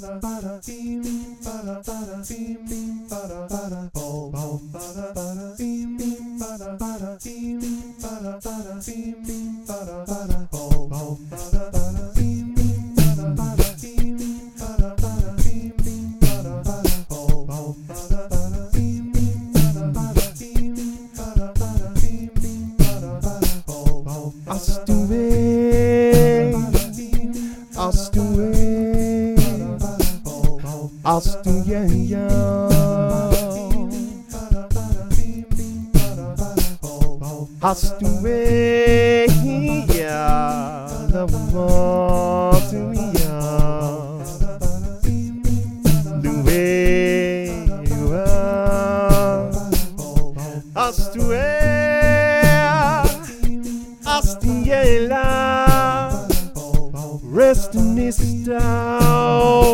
para para pim para para pim pim para para pom pom para para pim pim para para pim para para para para Astue, yeah. Astue, yeah. The water, yeah. The way you are. Astue, Astiela, rest in this town.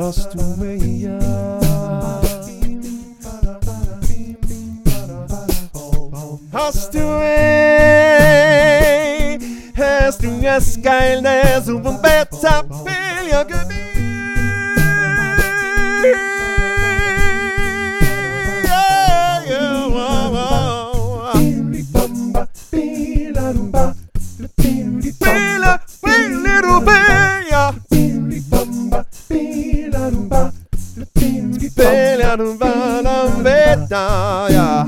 lost away. Astue, Astue, skyline, super better, feel your good. Pela no valam beta, yeah.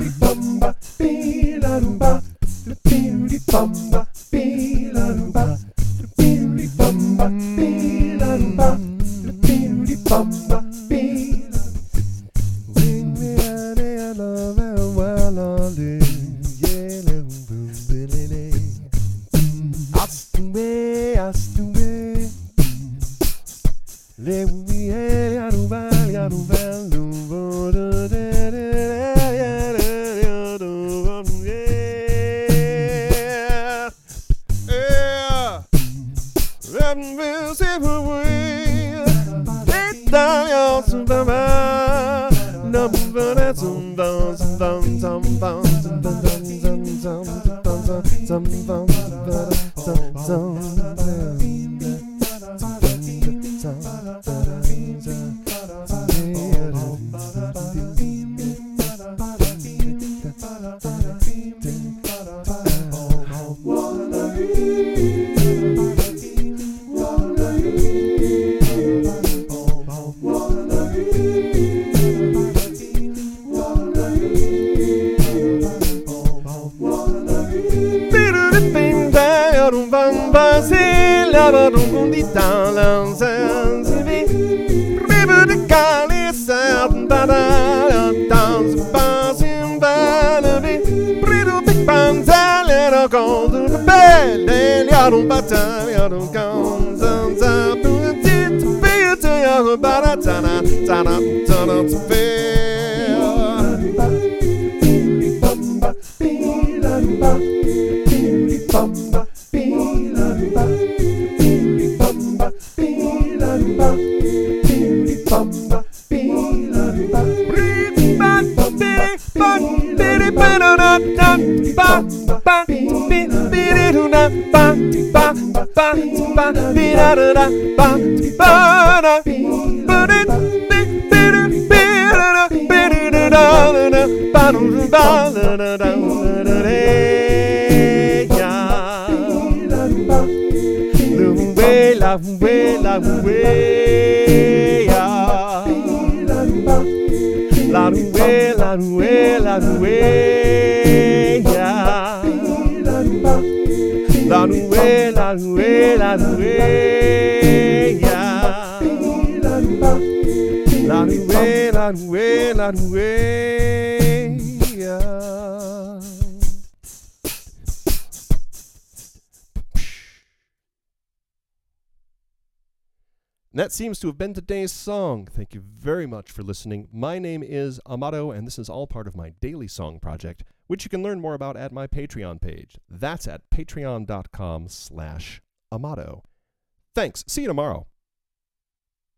Astue, astue. Le uie a ruval a Let me see who we se lava no conditão lançando se vê bebe de caliça tadara dans passing banabe preto big panza little gold bell ele era um batão era um cão zanza tudo tinto peito e a barata na tana tana tana da da da da da la ya. La way, la way, la ya. La way, la way, la ya. La way, la way, la way, And that seems to have been today's song. Thank you very much for listening. My name is Amado, and this is all part of my daily song project, which you can learn more about at my Patreon page. That's at patreon.com slash Amado. Thanks. See you tomorrow.